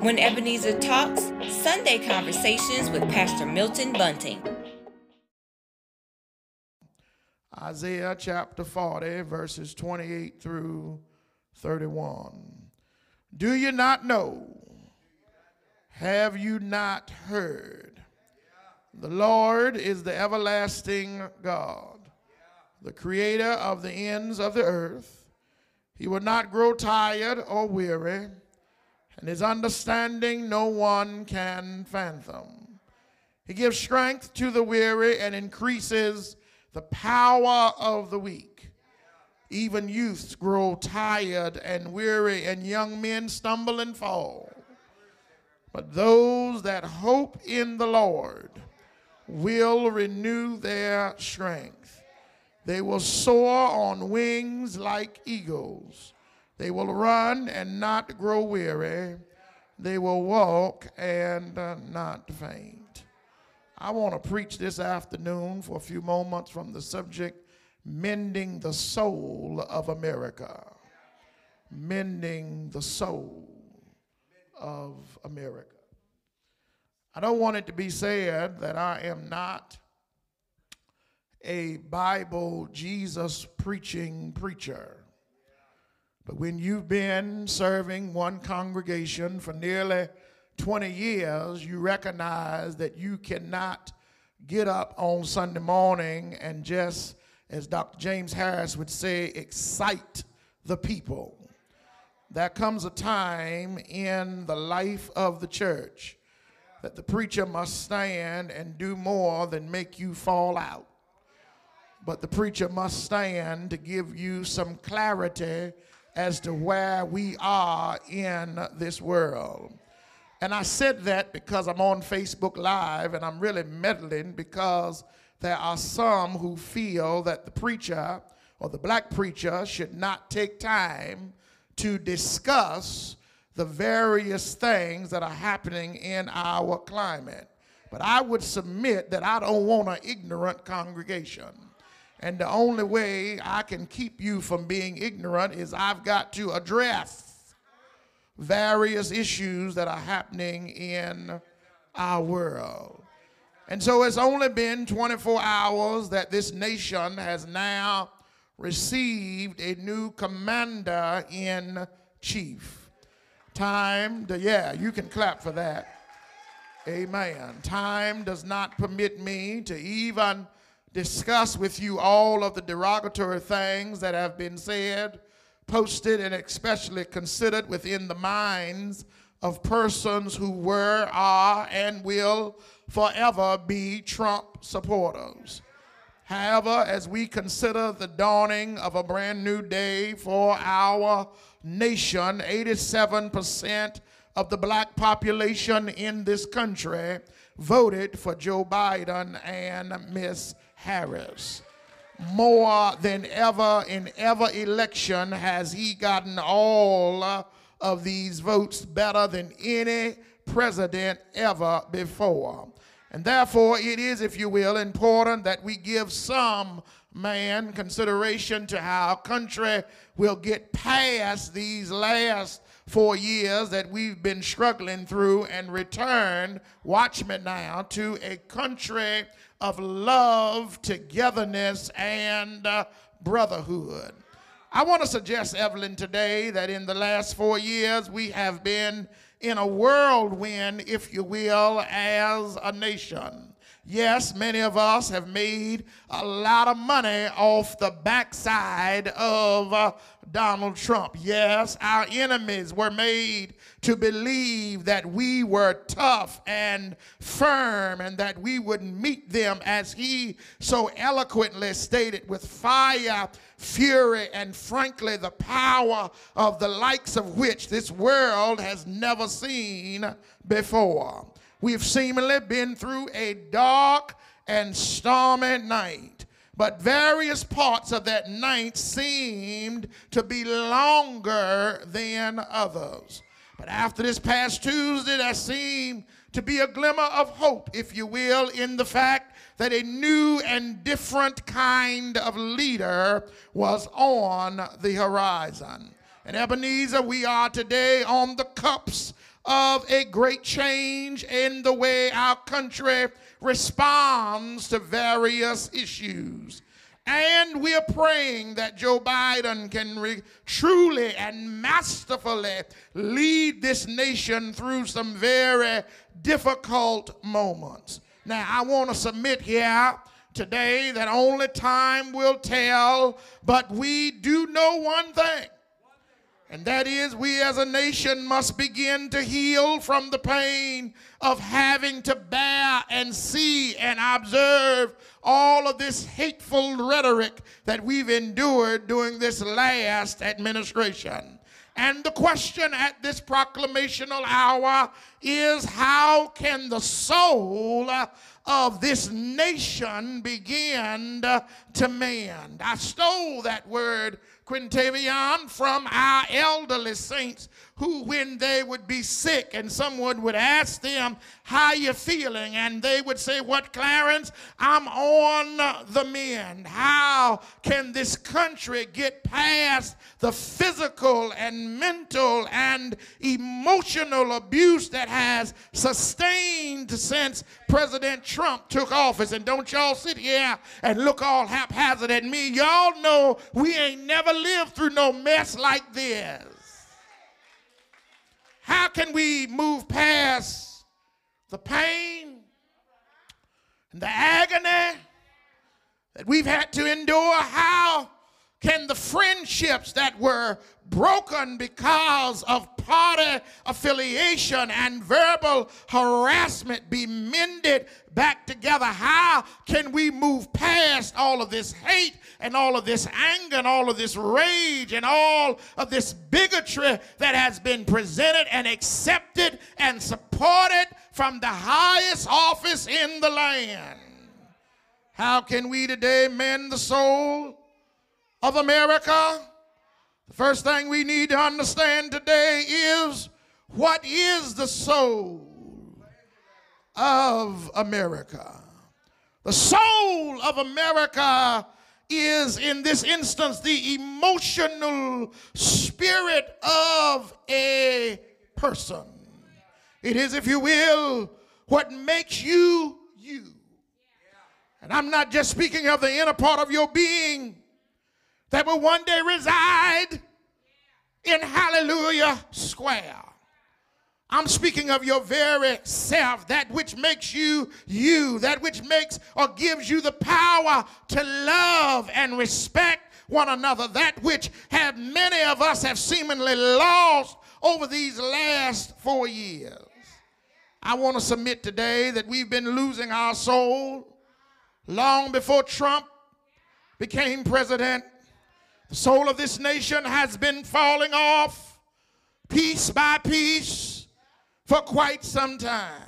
When Ebenezer Talks, Sunday Conversations with Pastor Milton Bunting. Isaiah chapter 40, verses 28 through 31. Do you not know? Have you not heard? The Lord is the everlasting God, the creator of the ends of the earth. He will not grow tired or weary, and his understanding no one can fathom. He gives strength to the weary and increases the power of the weak. Even youths grow tired and weary, and young men stumble and fall. But those that hope in the Lord will renew their strength. They will soar on wings like eagles. They will run and not grow weary. They will walk and uh, not faint. I want to preach this afternoon for a few moments from the subject Mending the Soul of America. Mending the Soul of America. I don't want it to be said that I am not a Bible Jesus preaching preacher. But when you've been serving one congregation for nearly 20 years, you recognize that you cannot get up on Sunday morning and just, as Dr. James Harris would say, excite the people. There comes a time in the life of the church that the preacher must stand and do more than make you fall out. But the preacher must stand to give you some clarity as to where we are in this world. And I said that because I'm on Facebook Live and I'm really meddling because there are some who feel that the preacher or the black preacher should not take time to discuss the various things that are happening in our climate. But I would submit that I don't want an ignorant congregation. And the only way I can keep you from being ignorant is I've got to address various issues that are happening in our world. And so it's only been 24 hours that this nation has now received a new commander in chief. Time to, yeah, you can clap for that. Amen. Time does not permit me to even discuss with you all of the derogatory things that have been said posted and especially considered within the minds of persons who were, are, and will forever be Trump supporters. However, as we consider the dawning of a brand new day for our nation, 87% of the black population in this country voted for Joe Biden and Miss Harris more than ever in ever election has he gotten all of these votes better than any president ever before. And therefore, it is, if you will, important that we give some man consideration to how our country will get past these last four years that we've been struggling through and return, watch me now, to a country of love, togetherness, and uh, brotherhood. I want to suggest, Evelyn, today that in the last four years we have been in a whirlwind, if you will, as a nation. Yes, many of us have made a lot of money off the backside of uh, Donald Trump. Yes, our enemies were made to believe that we were tough and firm and that we would meet them, as he so eloquently stated, with fire, fury, and frankly, the power of the likes of which this world has never seen before. We've seemingly been through a dark and stormy night, but various parts of that night seemed to be longer than others. But after this past Tuesday, there seemed to be a glimmer of hope, if you will, in the fact that a new and different kind of leader was on the horizon. And Ebenezer, we are today on the cups of a great change in the way our country responds to various issues. And we are praying that Joe Biden can re- truly and masterfully lead this nation through some very difficult moments. Now, I want to submit here today that only time will tell, but we do know one thing. And that is, we as a nation must begin to heal from the pain of having to bear and see and observe all of this hateful rhetoric that we've endured during this last administration. And the question at this proclamational hour is how can the soul of this nation begin to mend? I stole that word Quintavion from our elderly saints who when they would be sick and someone would ask them how you feeling? And they would say what clarence? I'm on the mend. How can this country get past the physical and mental and emotional abuse that has sustained since president trump took office? And don't y'all sit here and look all haphazard at me. Y'all know we ain't never lived through no mess like this how can we move past the pain and the agony that we've had to endure? How can the friendships that were broken because of party affiliation and verbal harassment be mended back together? How can we move past all of this hate and all of this anger and all of this rage and all of this bigotry that has been presented and accepted and supported from the highest office in the land? How can we today mend the soul of America? The first thing we need to understand today is what is the soul of America? The soul of America is, in this instance, the emotional spirit of a person. It is, if you will, what makes you you. And I'm not just speaking of the inner part of your being that will one day reside in Hallelujah Square. I'm speaking of your very self, that which makes you you, that which makes or gives you the power to love and respect one another, that which have many of us have seemingly lost over these last four years. I want to submit today that we've been losing our soul long before Trump became president. The soul of this nation has been falling off piece by piece for quite some time.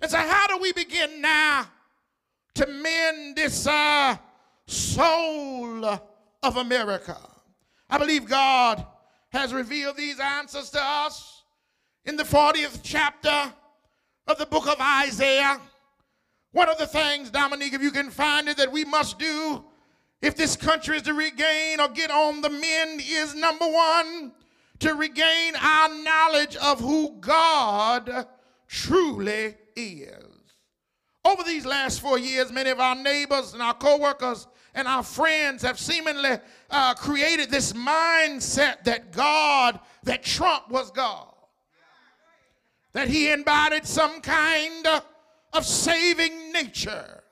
And so, how do we begin now to mend this uh, soul of America? I believe God has revealed these answers to us in the 40th chapter of the book of Isaiah. One of the things, Dominique, if you can find it, that we must do if this country is to regain or get on the mend is number one, to regain our knowledge of who God truly is. Over these last four years, many of our neighbors and our coworkers and our friends have seemingly uh, created this mindset that God, that Trump was God, that he embodied some kind of saving nature,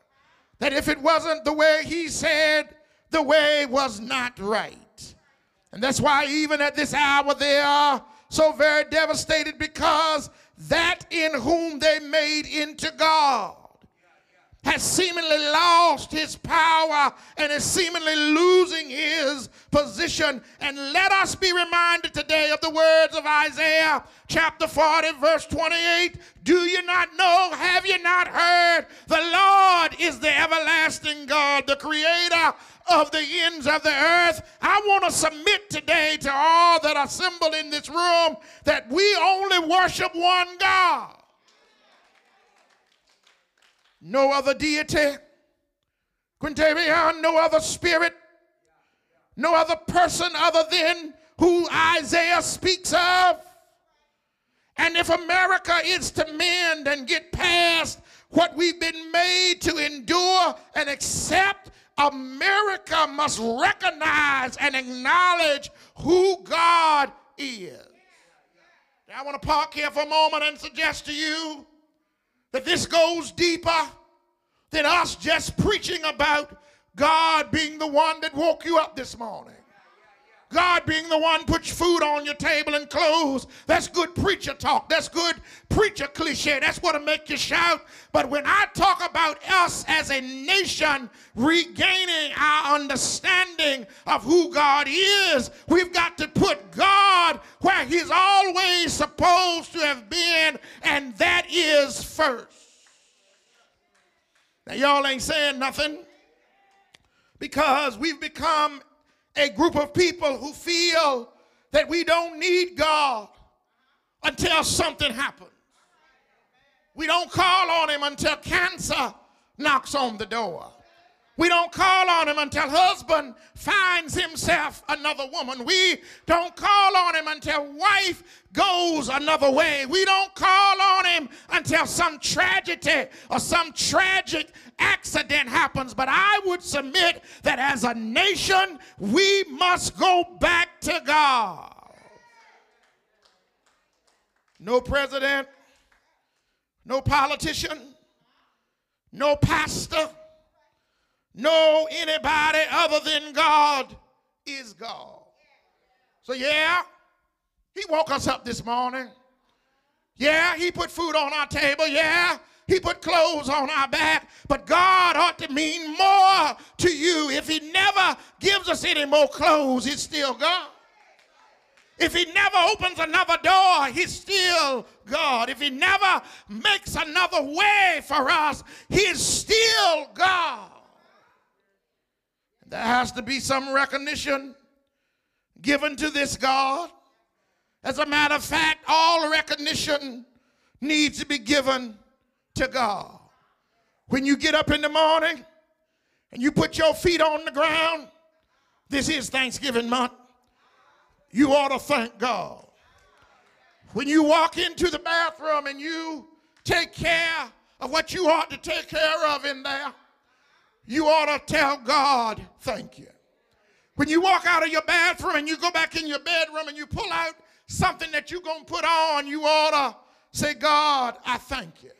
that if it wasn't the way he said, the way was not right. And that's why, even at this hour, they are so very devastated because that in whom they made into God has seemingly lost his power and is seemingly losing his position. And let us be reminded today of the words of Isaiah chapter 40, verse 28. Do you not know? Have you not heard? The Lord is the everlasting God, the creator of the ends of the earth. I want to submit today to all that are assembled in this room that we only worship one God. No other deity, Quintavion, no other spirit, no other person other than who Isaiah speaks of. And if America is to mend and get past what we've been made to endure and accept, America must recognize and acknowledge who God is. Now, I want to park here for a moment and suggest to you that this goes deeper than us just preaching about God being the one that woke you up this morning. God being the one puts food on your table and clothes. That's good preacher talk. That's good preacher cliche. That's what'll make you shout. But when I talk about us as a nation regaining our understanding of who God is, we've got to put God where He's always supposed to have been, and that is first. Now, y'all ain't saying nothing because we've become a group of people who feel that we don't need God until something happens. We don't call on Him until cancer knocks on the door. We don't call on him until husband finds himself another woman. We don't call on him until wife goes another way. We don't call on him until some tragedy or some tragic accident happens. But I would submit that as a nation, we must go back to God. No president, no politician, no pastor know anybody other than God is God. So, yeah, He woke us up this morning. Yeah, He put food on our table. Yeah, He put clothes on our back. But God ought to mean more to you. If He never gives us any more clothes, He's still God. If he never opens another door, he's still God. If he never makes another way for us, he's still God. There has to be some recognition given to this God. As a matter of fact, all recognition needs to be given to God. When you get up in the morning and you put your feet on the ground, this is Thanksgiving month, you ought to thank God. When you walk into the bathroom and you take care of what you ought to take care of in there, you ought to tell God, thank you. When you walk out of your bathroom and you go back in your bedroom and you pull out something that you're going to put on, you ought to say, God, I thank you.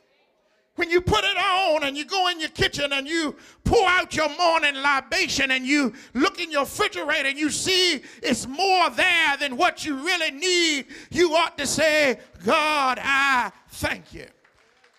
When you put it on and you go in your kitchen and you pour out your morning libation and you look in your refrigerator and you see it's more there than what you really need, you ought to say, God, I thank you.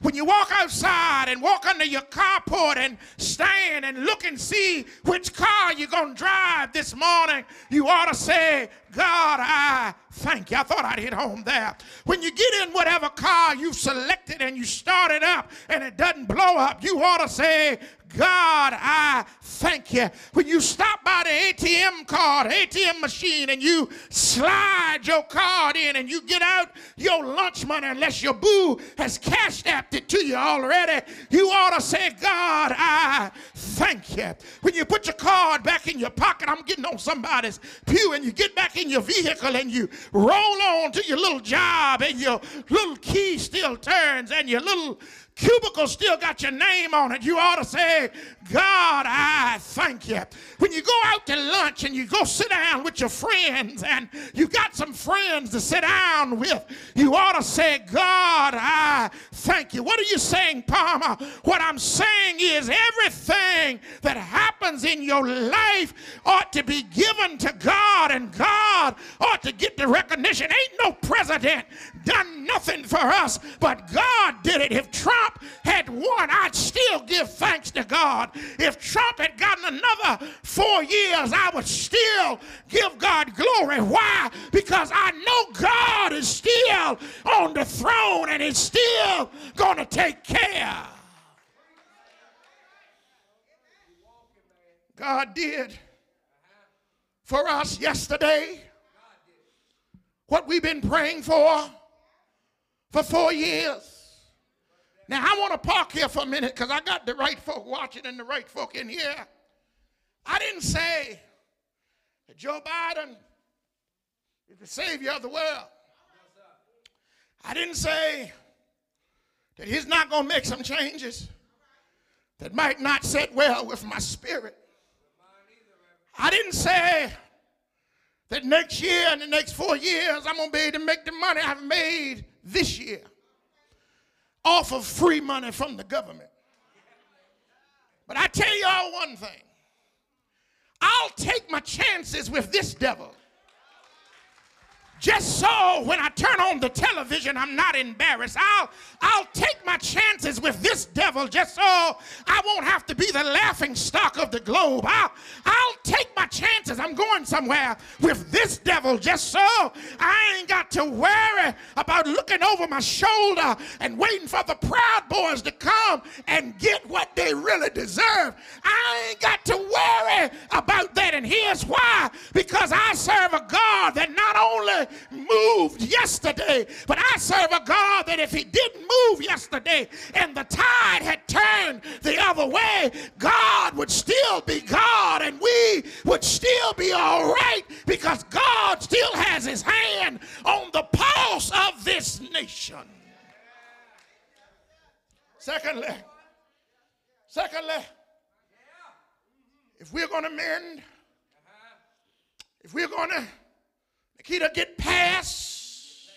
When you walk outside and walk under your carport and stand and look and see which car you're going to drive this morning, you ought to say, God, I thank you. I thought I'd hit home there. When you get in whatever car you've selected and you start it up and it doesn't blow up, you ought to say, God, I thank you. When you stop by the ATM card, ATM machine, and you slide your card in and you get out your lunch money, unless your boo has cashed apped it to you already, you ought to say, God, I thank you. When you put your card back in your pocket, I'm getting on somebody's pew, and you get back in your vehicle and you roll on to your little job, and your little key still turns, and your little cubicle still got your name on it, you ought to say, God, I thank you. When you go out to lunch and you go sit down with your friends and you got some friends to sit down with, you ought to say, God, I thank you. What are you saying, Palmer? What I'm saying is everything that happens in your life ought to be given to God and God ought to get the recognition. Ain't no president done nothing for us, but God did it. If Trump had won, I'd still give thanks to God. If Trump had gotten another four years, I would still give God glory. Why? Because I know God is still on the throne and He's still going to take care. God did for us yesterday what we've been praying for for four years. Now, I want to park here for a minute because I got the right folk watching and the right folk in here. I didn't say that Joe Biden is the savior of the world. I didn't say that he's not going to make some changes that might not sit well with my spirit. I didn't say that next year and the next four years I'm going to be able to make the money I've made this year off of free money from the government. But I tell y'all one thing I'll take my chances with this devil just so when I turn on the television, I'm not embarrassed. I'll, I'll take my chances with this devil just so I won't have to be the laughing stock of the globe. I'll, I'll take my chances. I'm going somewhere with this devil just so I ain't got to worry about looking over my shoulder and waiting for the Proud Boys to come and get what they really deserve. I ain't got to worry about that. And here's why because I serve a God that not moved yesterday, but I serve a God that if He didn't move yesterday and the tide had turned the other way, God would still be God and we would still be all right because God still has His hand on the pulse of this nation. Secondly, secondly, if we're going to mend, if we're going to Nikita, get past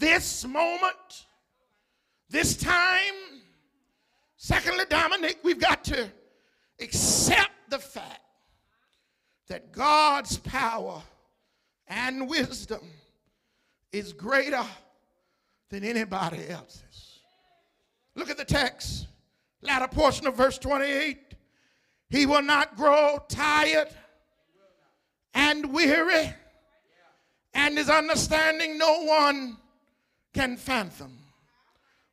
this moment, this time. Secondly, Dominic, we've got to accept the fact that God's power and wisdom is greater than anybody else's. Look at the text, latter portion of verse 28. He will not grow tired and weary and his understanding no one can fathom.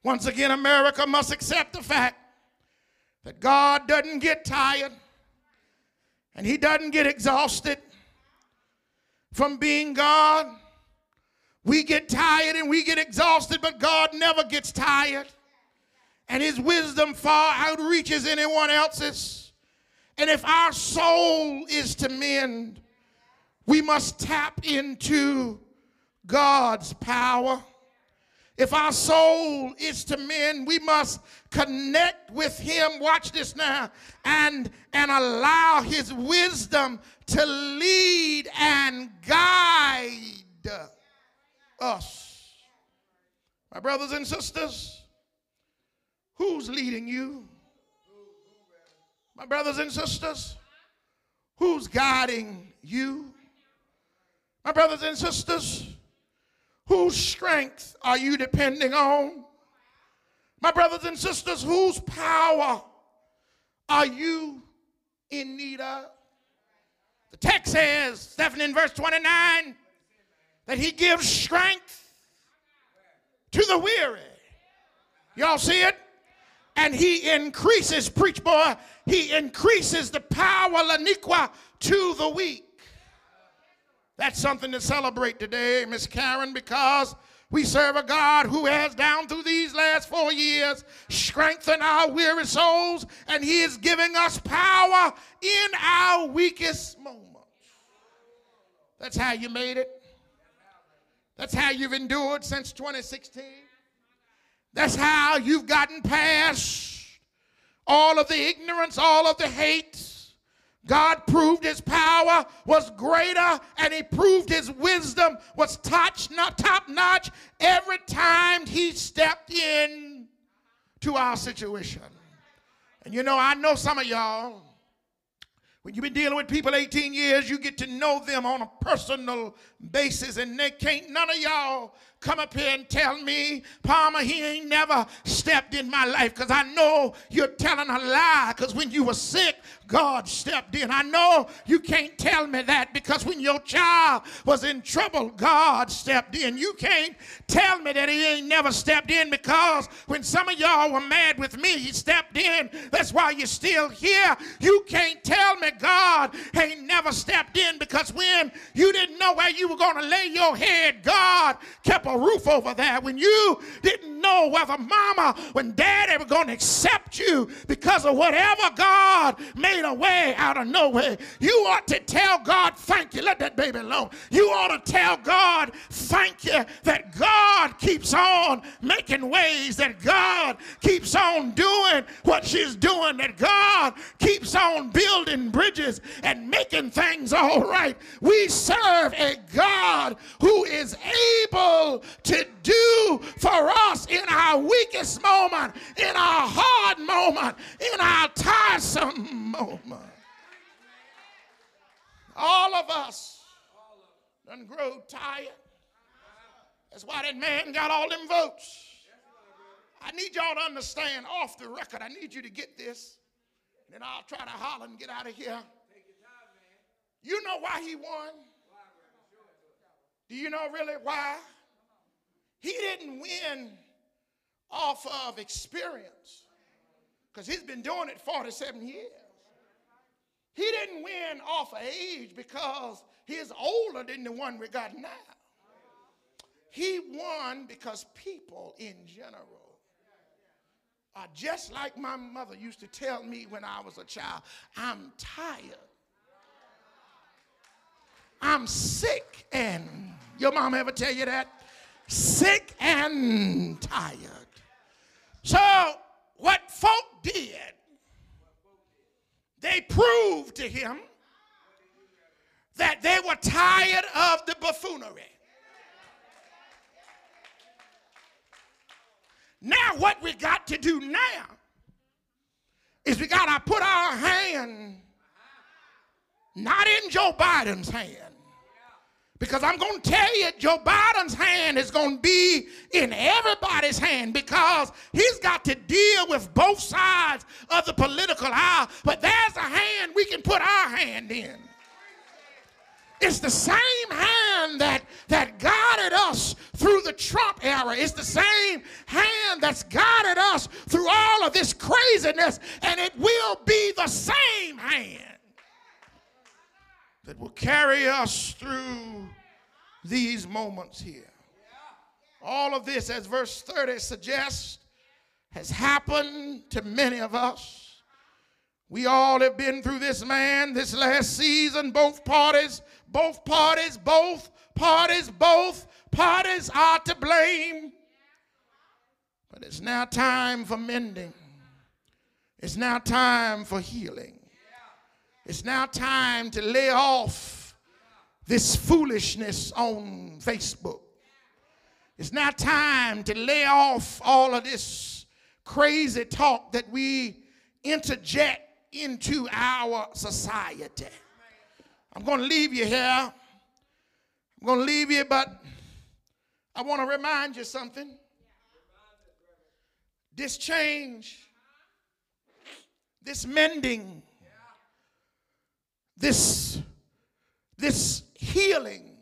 Once again, America must accept the fact that God doesn't get tired and he doesn't get exhausted from being God. We get tired and we get exhausted, but God never gets tired. And his wisdom far outreaches anyone else's. And if our soul is to mend, we must tap into God's power. If our soul is to mend, we must connect with Him. Watch this now. And, and allow His wisdom to lead and guide us. My brothers and sisters, who's leading you? My brothers and sisters, who's guiding you? My brothers and sisters, whose strength are you depending on? My brothers and sisters, whose power are you in need of? The text says, Stephen in verse 29, that he gives strength to the weary. Y'all see it? And he increases, preach boy, he increases the power, laniqua, to the weak. That's something to celebrate today, Miss Karen, because we serve a God who has, down through these last four years, strengthened our weary souls, and He is giving us power in our weakest moments. That's how you made it. That's how you've endured since 2016. That's how you've gotten past all of the ignorance, all of the hate, God proved his power was greater and he proved his wisdom was top, top notch every time he stepped in to our situation. And you know, I know some of y'all, when you've been dealing with people 18 years, you get to know them on a personal basis, and they can't, none of y'all come up here and tell me, Palmer, he ain't never stepped in my life because I know you're telling a lie because when you were sick, God stepped in. I know you can't tell me that because when your child was in trouble, God stepped in. You can't tell me that he ain't never stepped in because when some of y'all were mad with me, he stepped in. That's why you're still here. You can't tell me God ain't never stepped in because when you didn't know where you were going to lay your head, God kept a roof over there, when you didn't know whether mama, when daddy were going to accept you because of whatever God made a way out of no way, you ought to tell God, thank you. Let that baby alone. You ought to tell God, thank you that God keeps on making ways, that God keeps on doing what she's doing, that God keeps on building bridges and making things all right. We serve a God who is able to do for us in our weakest moment, in our hard moment, in our tiresome moment. All of us done grow tired. That's why that man got all them votes. I need y'all to understand off the record. I need you to get this. And then I'll try to holler and get out of here. You know why he won? Do you know really why? He didn't win off of experience because he's been doing it 47 years. He didn't win off of age because he's older than the one we got now. He won because people in general are just like my mother used to tell me when I was a child I'm tired. I'm sick and your mom ever tell you that? Sick and tired. So what folk did, they proved to him that they were tired of the buffoonery. Now, what we got to do now is we got to put our hand not in Joe Biden's hand. Because I'm going to tell you, Joe Biden's hand is going to be in everybody's hand because he's got to deal with both sides of the political aisle. But there's a hand we can put our hand in. It's the same hand that, that guided us through the Trump era. It's the same hand that's guided us through all of this craziness, and it will be the same hand that will carry us through these moments here. All of this, as verse 30 suggests, has happened to many of us. We all have been through this man this last season, both parties both parties, both parties, both parties are to blame. But it's now time for mending. It's now time for healing. It's now time to lay off this foolishness on Facebook. It's now time to lay off all of this crazy talk that we interject into our society. I'm going to leave you here. I'm going to leave you, but I want to remind you something. This change, this mending, this, this healing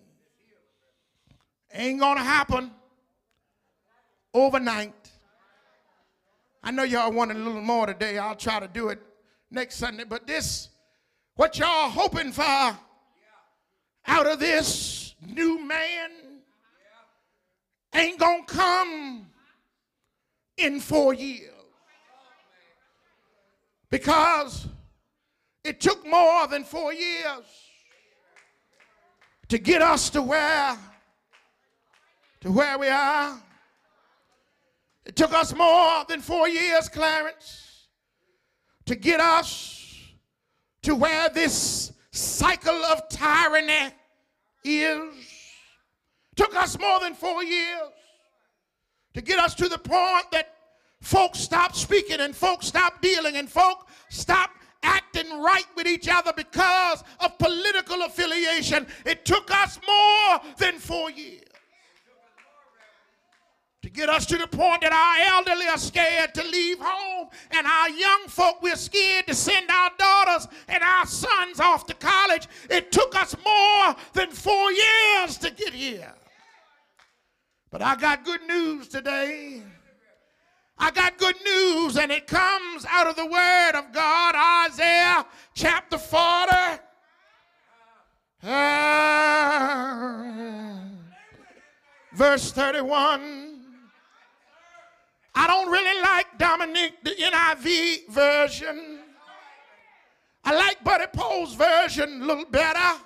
ain't going to happen overnight. I know y'all want a little more today. I'll try to do it next Sunday, but this what y'all hoping for out of this new man ain't gonna come in four years. Because it took more than four years to get us to where to where we are. It took us more than four years, Clarence, to get us to where this cycle of tyranny is. Took us more than four years to get us to the point that folks stopped speaking and folks stopped dealing and folk stopped acting right with each other because of political affiliation. It took us more than four years to get us to the point that our elderly are scared to leave home and our young folk we're scared to send our daughters and our sons off to college. It took us more than four years to get here. But i got good news today I got good news, and it comes out of the Word of God, Isaiah chapter 40. Uh, verse 31. I don't really like Dominic, the NIV version. I like Buddy Pole's version a little better.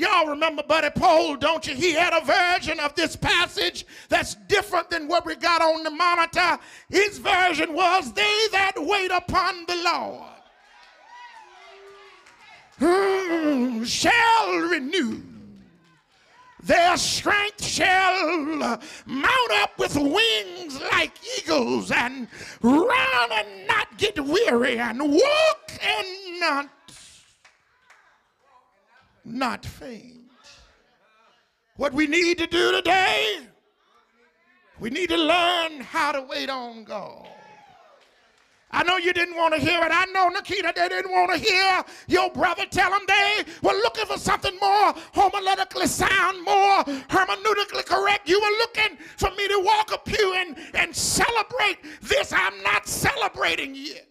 Y'all remember Buddy Pole, don't you? He had a version of this passage that's different than what we got on the monitor. His version was, They that wait upon the Lord hmm, shall renew. Their strength shall mount up with wings like eagles and run and not get weary and walk and not not faint. What we need to do today, we need to learn how to wait on God. I know you didn't want to hear it. I know, Nikita, they didn't want to hear your brother tell them they were looking for something more homiletically sound, more hermeneutically correct. You were looking for me to walk up you and, and celebrate this. I'm not celebrating yet.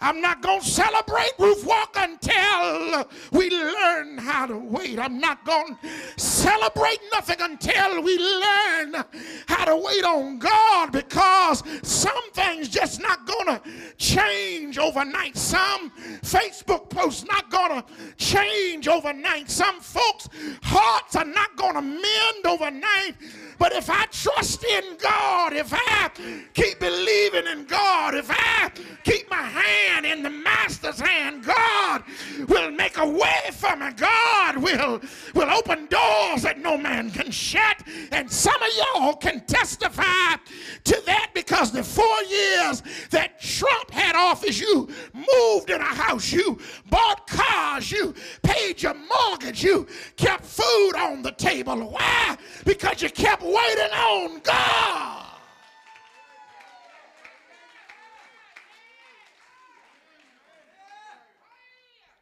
I'm not going to celebrate Ruth Walk until we learn how to wait. I'm not going to celebrate nothing until we learn how to wait on God because some things just not going to change overnight. Some Facebook posts not going to change overnight. Some folks' hearts are not going to mend overnight. But if I trust in God, if I keep believing in God, if I keep my hand in the master's hand, God will make a way for me. God will, will open doors that no man can shut. And some of y'all can testify to that because the four years that Trump had office, you moved in a house, you bought cars, you paid your mortgage, you kept food on the table. Why? Because you kept waiting on God.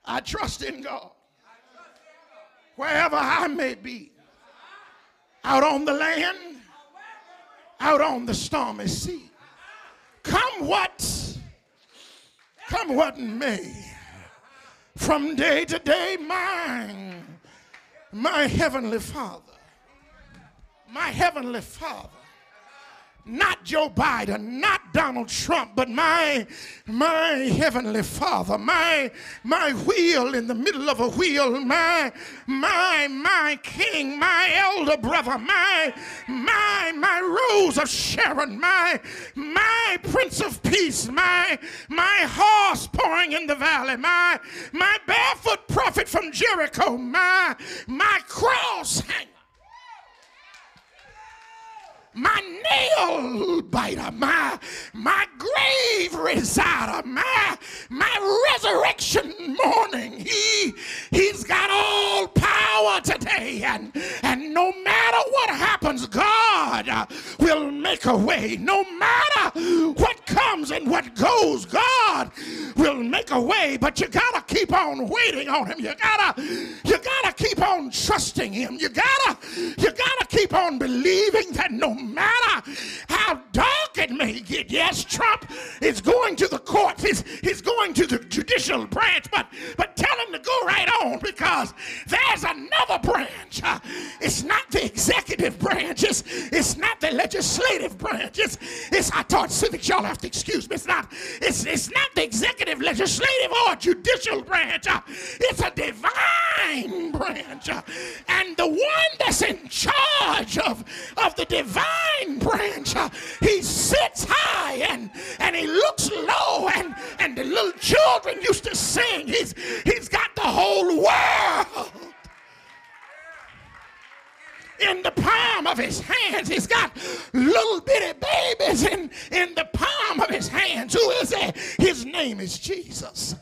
I trust in God. Wherever I may be, out on the land, out on the stormy sea. Come what, come what may. From day to day, mine, my heavenly Father my heavenly Father not Joe Biden, not Donald Trump, but my my heavenly Father, my my wheel in the middle of a wheel, my my my King, my elder brother, my my my Rose of Sharon, my my Prince of Peace, my my horse pouring in the valley, my my barefoot prophet from Jericho, my my cross my nail biter, my, my grave resider, my, my resurrection morning. He, he's got all power today. And, and no matter what happens, God will make a way. No matter what comes and what goes, God will make a way. But you gotta keep on waiting on him. You gotta, you gotta keep on trusting him. You gotta, you gotta keep on believing that no matter how dark it may get. Yes, Trump is going to the courts, he's, he's going to the judicial branch, but, but tell him to go right on because there's another branch. Uh, it's not the executive branch, it's, it's not the legislative branch. It's, it's I taught civics, y'all have to excuse me. It's not, it's, it's not the executive, legislative, or judicial branch. Uh, it's a divine branch. Uh, and the one that's in charge of, of the divine branch, uh, he sits high and, and he looks low. And, and the little children used to sing, he's, he's got the whole world in the palm of his hands. He's got little bitty babies in, in the palm of his hands. Who is that? His name is Jesus.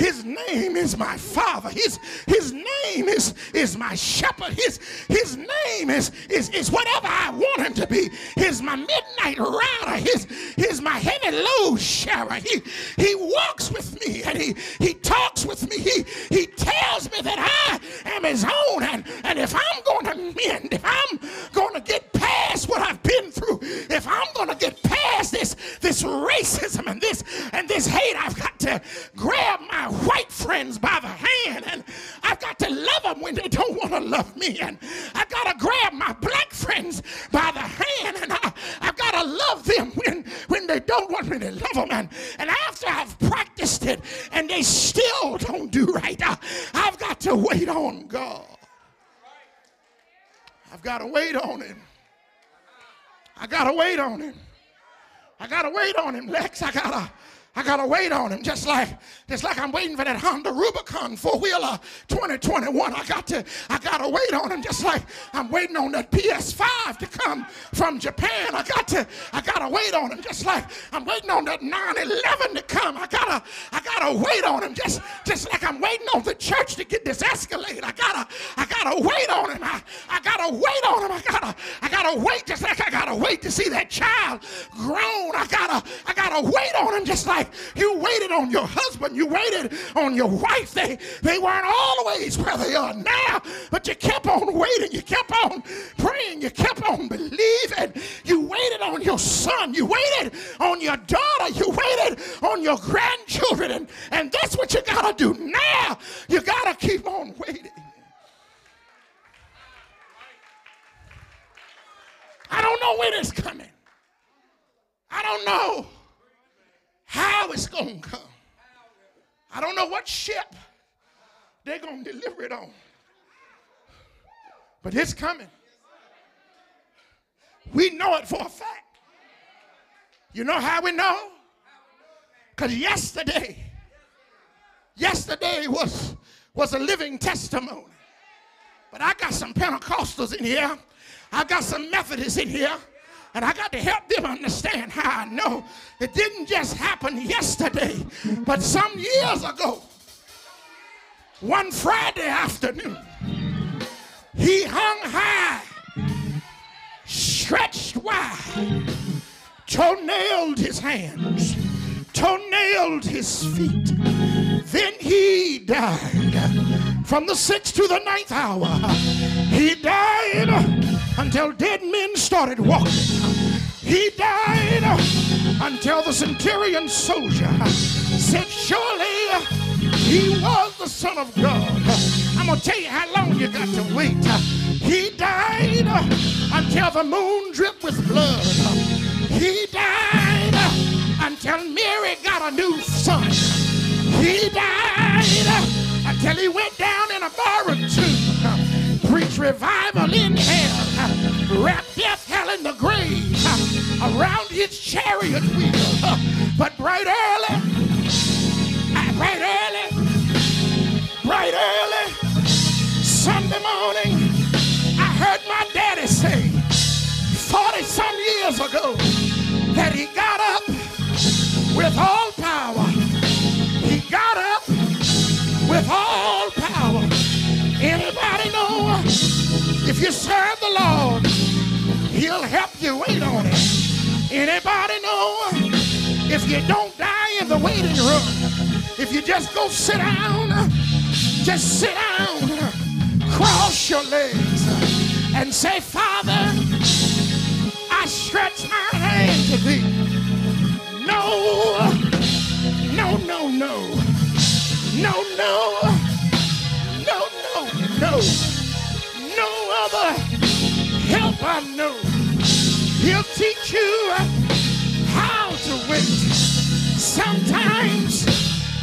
His name is my father. His, his name is, is my shepherd. His, his name is, is, is whatever I want him to be. He's my midnight rider. His, he's my heavy load sharer. He, he walks with me and he, he talks with me. He, he tells me that I am his own. And, and if I'm going to mend, if I'm going to get past what I've been through, if I'm going to get past this, this racism and this and this hate, I've got to grab my white friends by the hand and I've got to love them when they don't want to love me. And I've got to grab my black really love them. And, and after I've practiced it and they still don't do right, I, I've got to wait on God. I've got to wait on Him. I got to wait on Him. I got to wait on Him, Lex. I got to. I gotta wait on him, just like just like I'm waiting for that Honda Rubicon four wheeler 2021. I got to I gotta wait on him, just like I'm waiting on that PS5 to come from Japan. I got to I gotta wait on him, just like I'm waiting on that 911 to come. I gotta I gotta wait on him, just just like I'm waiting on the church to get this Escalade. I gotta I gotta wait on him. I, I gotta wait on him. I gotta I gotta wait, just like I gotta wait to see that child grown. I gotta I gotta wait on him, just like you waited on your husband, you waited on your wife. They, they weren't always where they are now, but you kept on waiting, you kept on praying, you kept on believing. You waited on your son, you waited on your daughter, you waited on your grandchildren, and, and that's what you got to do now. You got to keep on waiting. I don't know when it's coming. I don't know how it's going to come. I don't know what ship they're going to deliver it on. But it's coming. We know it for a fact. You know how we know? Because yesterday, yesterday was, was a living testimony. But I got some Pentecostals in here. I got some Methodists in here. And I got to help them understand how I know it didn't just happen yesterday, but some years ago. One Friday afternoon, he hung high, stretched wide, toe-nailed his hands, toe-nailed his feet. Then he died from the sixth to the ninth hour. He died until dead men started walking. He died until the centurion soldier said, Surely he was the Son of God. I'm going to tell you how long you got to wait. He died until the moon dripped with blood. He died until Mary got a new son. He died until he went down in a borrowed tomb. Preach revival in hell. Wrap death, hell, in the grave around his chariot wheel. But bright early, ah, bright early, bright early, Sunday morning, I heard my daddy say 40 some years ago that he got up with all power. He got up with all waiting room, if you just go sit down, just sit down, cross your legs, and say, Father, I stretch my hand to thee. No, no, no, no, no, no, no, no, no, no other help I know. He'll teach you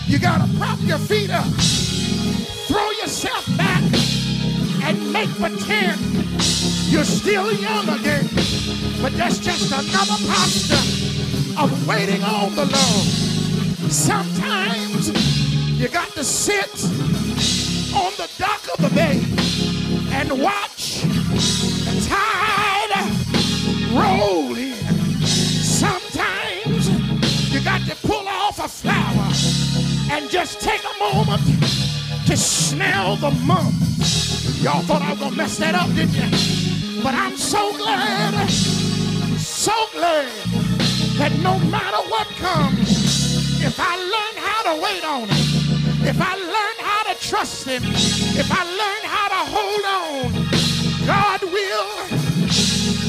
you gotta prop your feet up, throw yourself back, and make pretend you're still young again. But that's just another posture of waiting on the Lord. Sometimes you got to sit on the dock of the bay and watch the tide roll in. Sometimes you got to pull off a flower and just take a moment to smell the mum. Y'all thought I was gonna mess that up, didn't you? But I'm so glad, so glad that no matter what comes, if I learn how to wait on him, if I learn how to trust him, if I learn how to hold on, God will,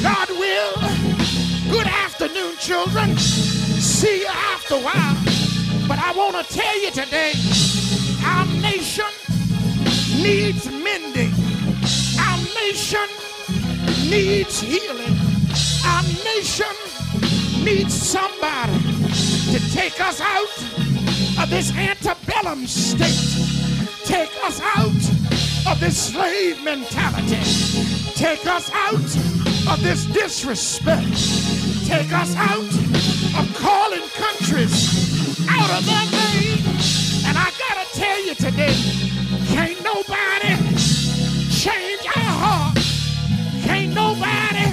God will. Good afternoon, children. See you after a while. But I want to tell you today, our nation needs mending. Our nation needs healing. Our nation needs somebody to take us out of this antebellum state. Take us out of this slave mentality. Take us out of this disrespect. Take us out of calling countries of their name. And I gotta tell you today, can't nobody change our heart. Can't nobody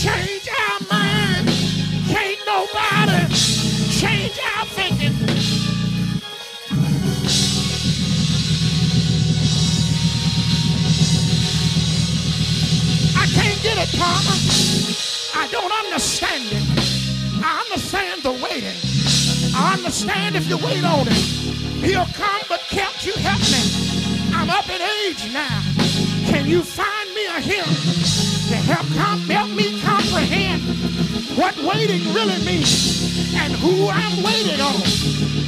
change our mind. Can't nobody change our thinking. I can't get it, Palmer. I don't understand it. I understand the waiting. Understand if you wait on him, he'll come, but can't you help me? I'm up in age now. Can you find me a hymn to help, com- help me comprehend what waiting really means and who I'm waiting on?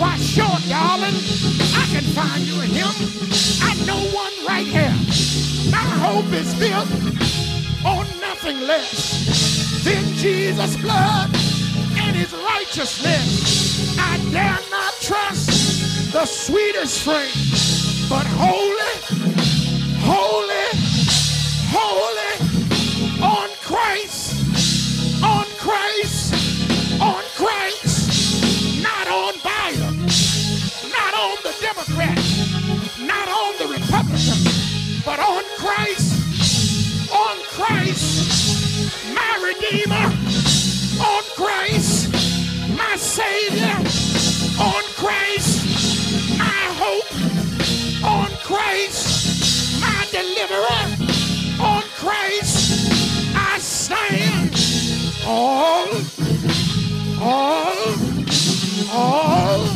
Why, sure, darling, I can find you a hymn. I know one right here. My hope is built on nothing less than Jesus' blood his righteousness. I dare not trust the sweetest frame, but holy, holy, holy on Christ, on Christ, on Christ, not on Biden, not on the Democrat, not on the Republican, but on Christ, on Christ, Christ, my deliverer, on Christ, I stand. All, all, all,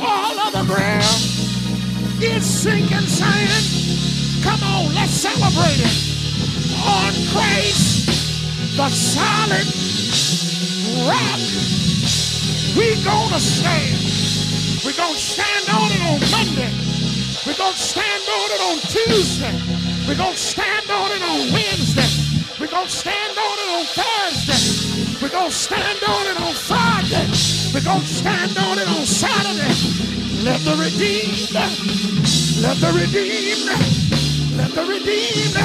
all of the ground is sinking sand. Come on, let's celebrate it. On Christ, the solid rock, we gonna stand. We're gonna stand on it on Monday. We're gonna stand on it on Tuesday. We're gonna stand on it on Wednesday. We're gonna stand on it on Thursday. We're gonna stand on it on Friday. We're gonna stand on it on Saturday. Let the redeemed, let the redeemed, let the redeemed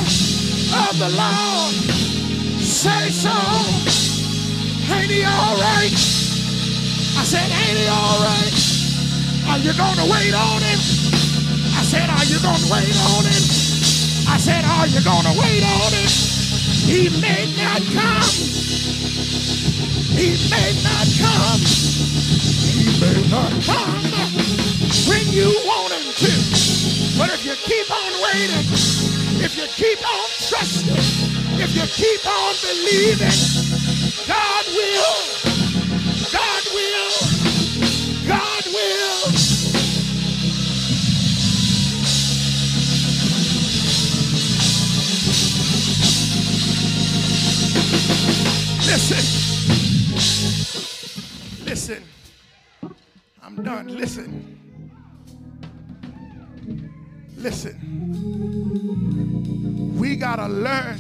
of the Lord say so. Ain't he all right? I said, ain't he all right? Are you gonna wait on him? I said, are you gonna wait on him? I said, are you gonna wait on him? He may not come. He may not come. He may not come when you want him to. But if you keep on waiting, if you keep on trusting, if you keep on believing, God will, God will, God will. Listen. Listen. I'm done. Listen. Listen. We got to learn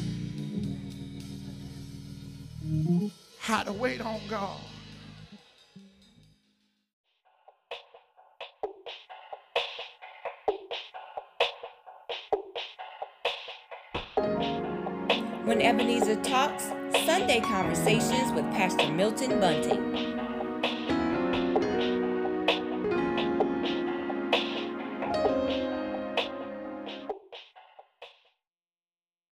how to wait on God. When Ebenezer Talks, Sunday Conversations with Pastor Milton Bunting.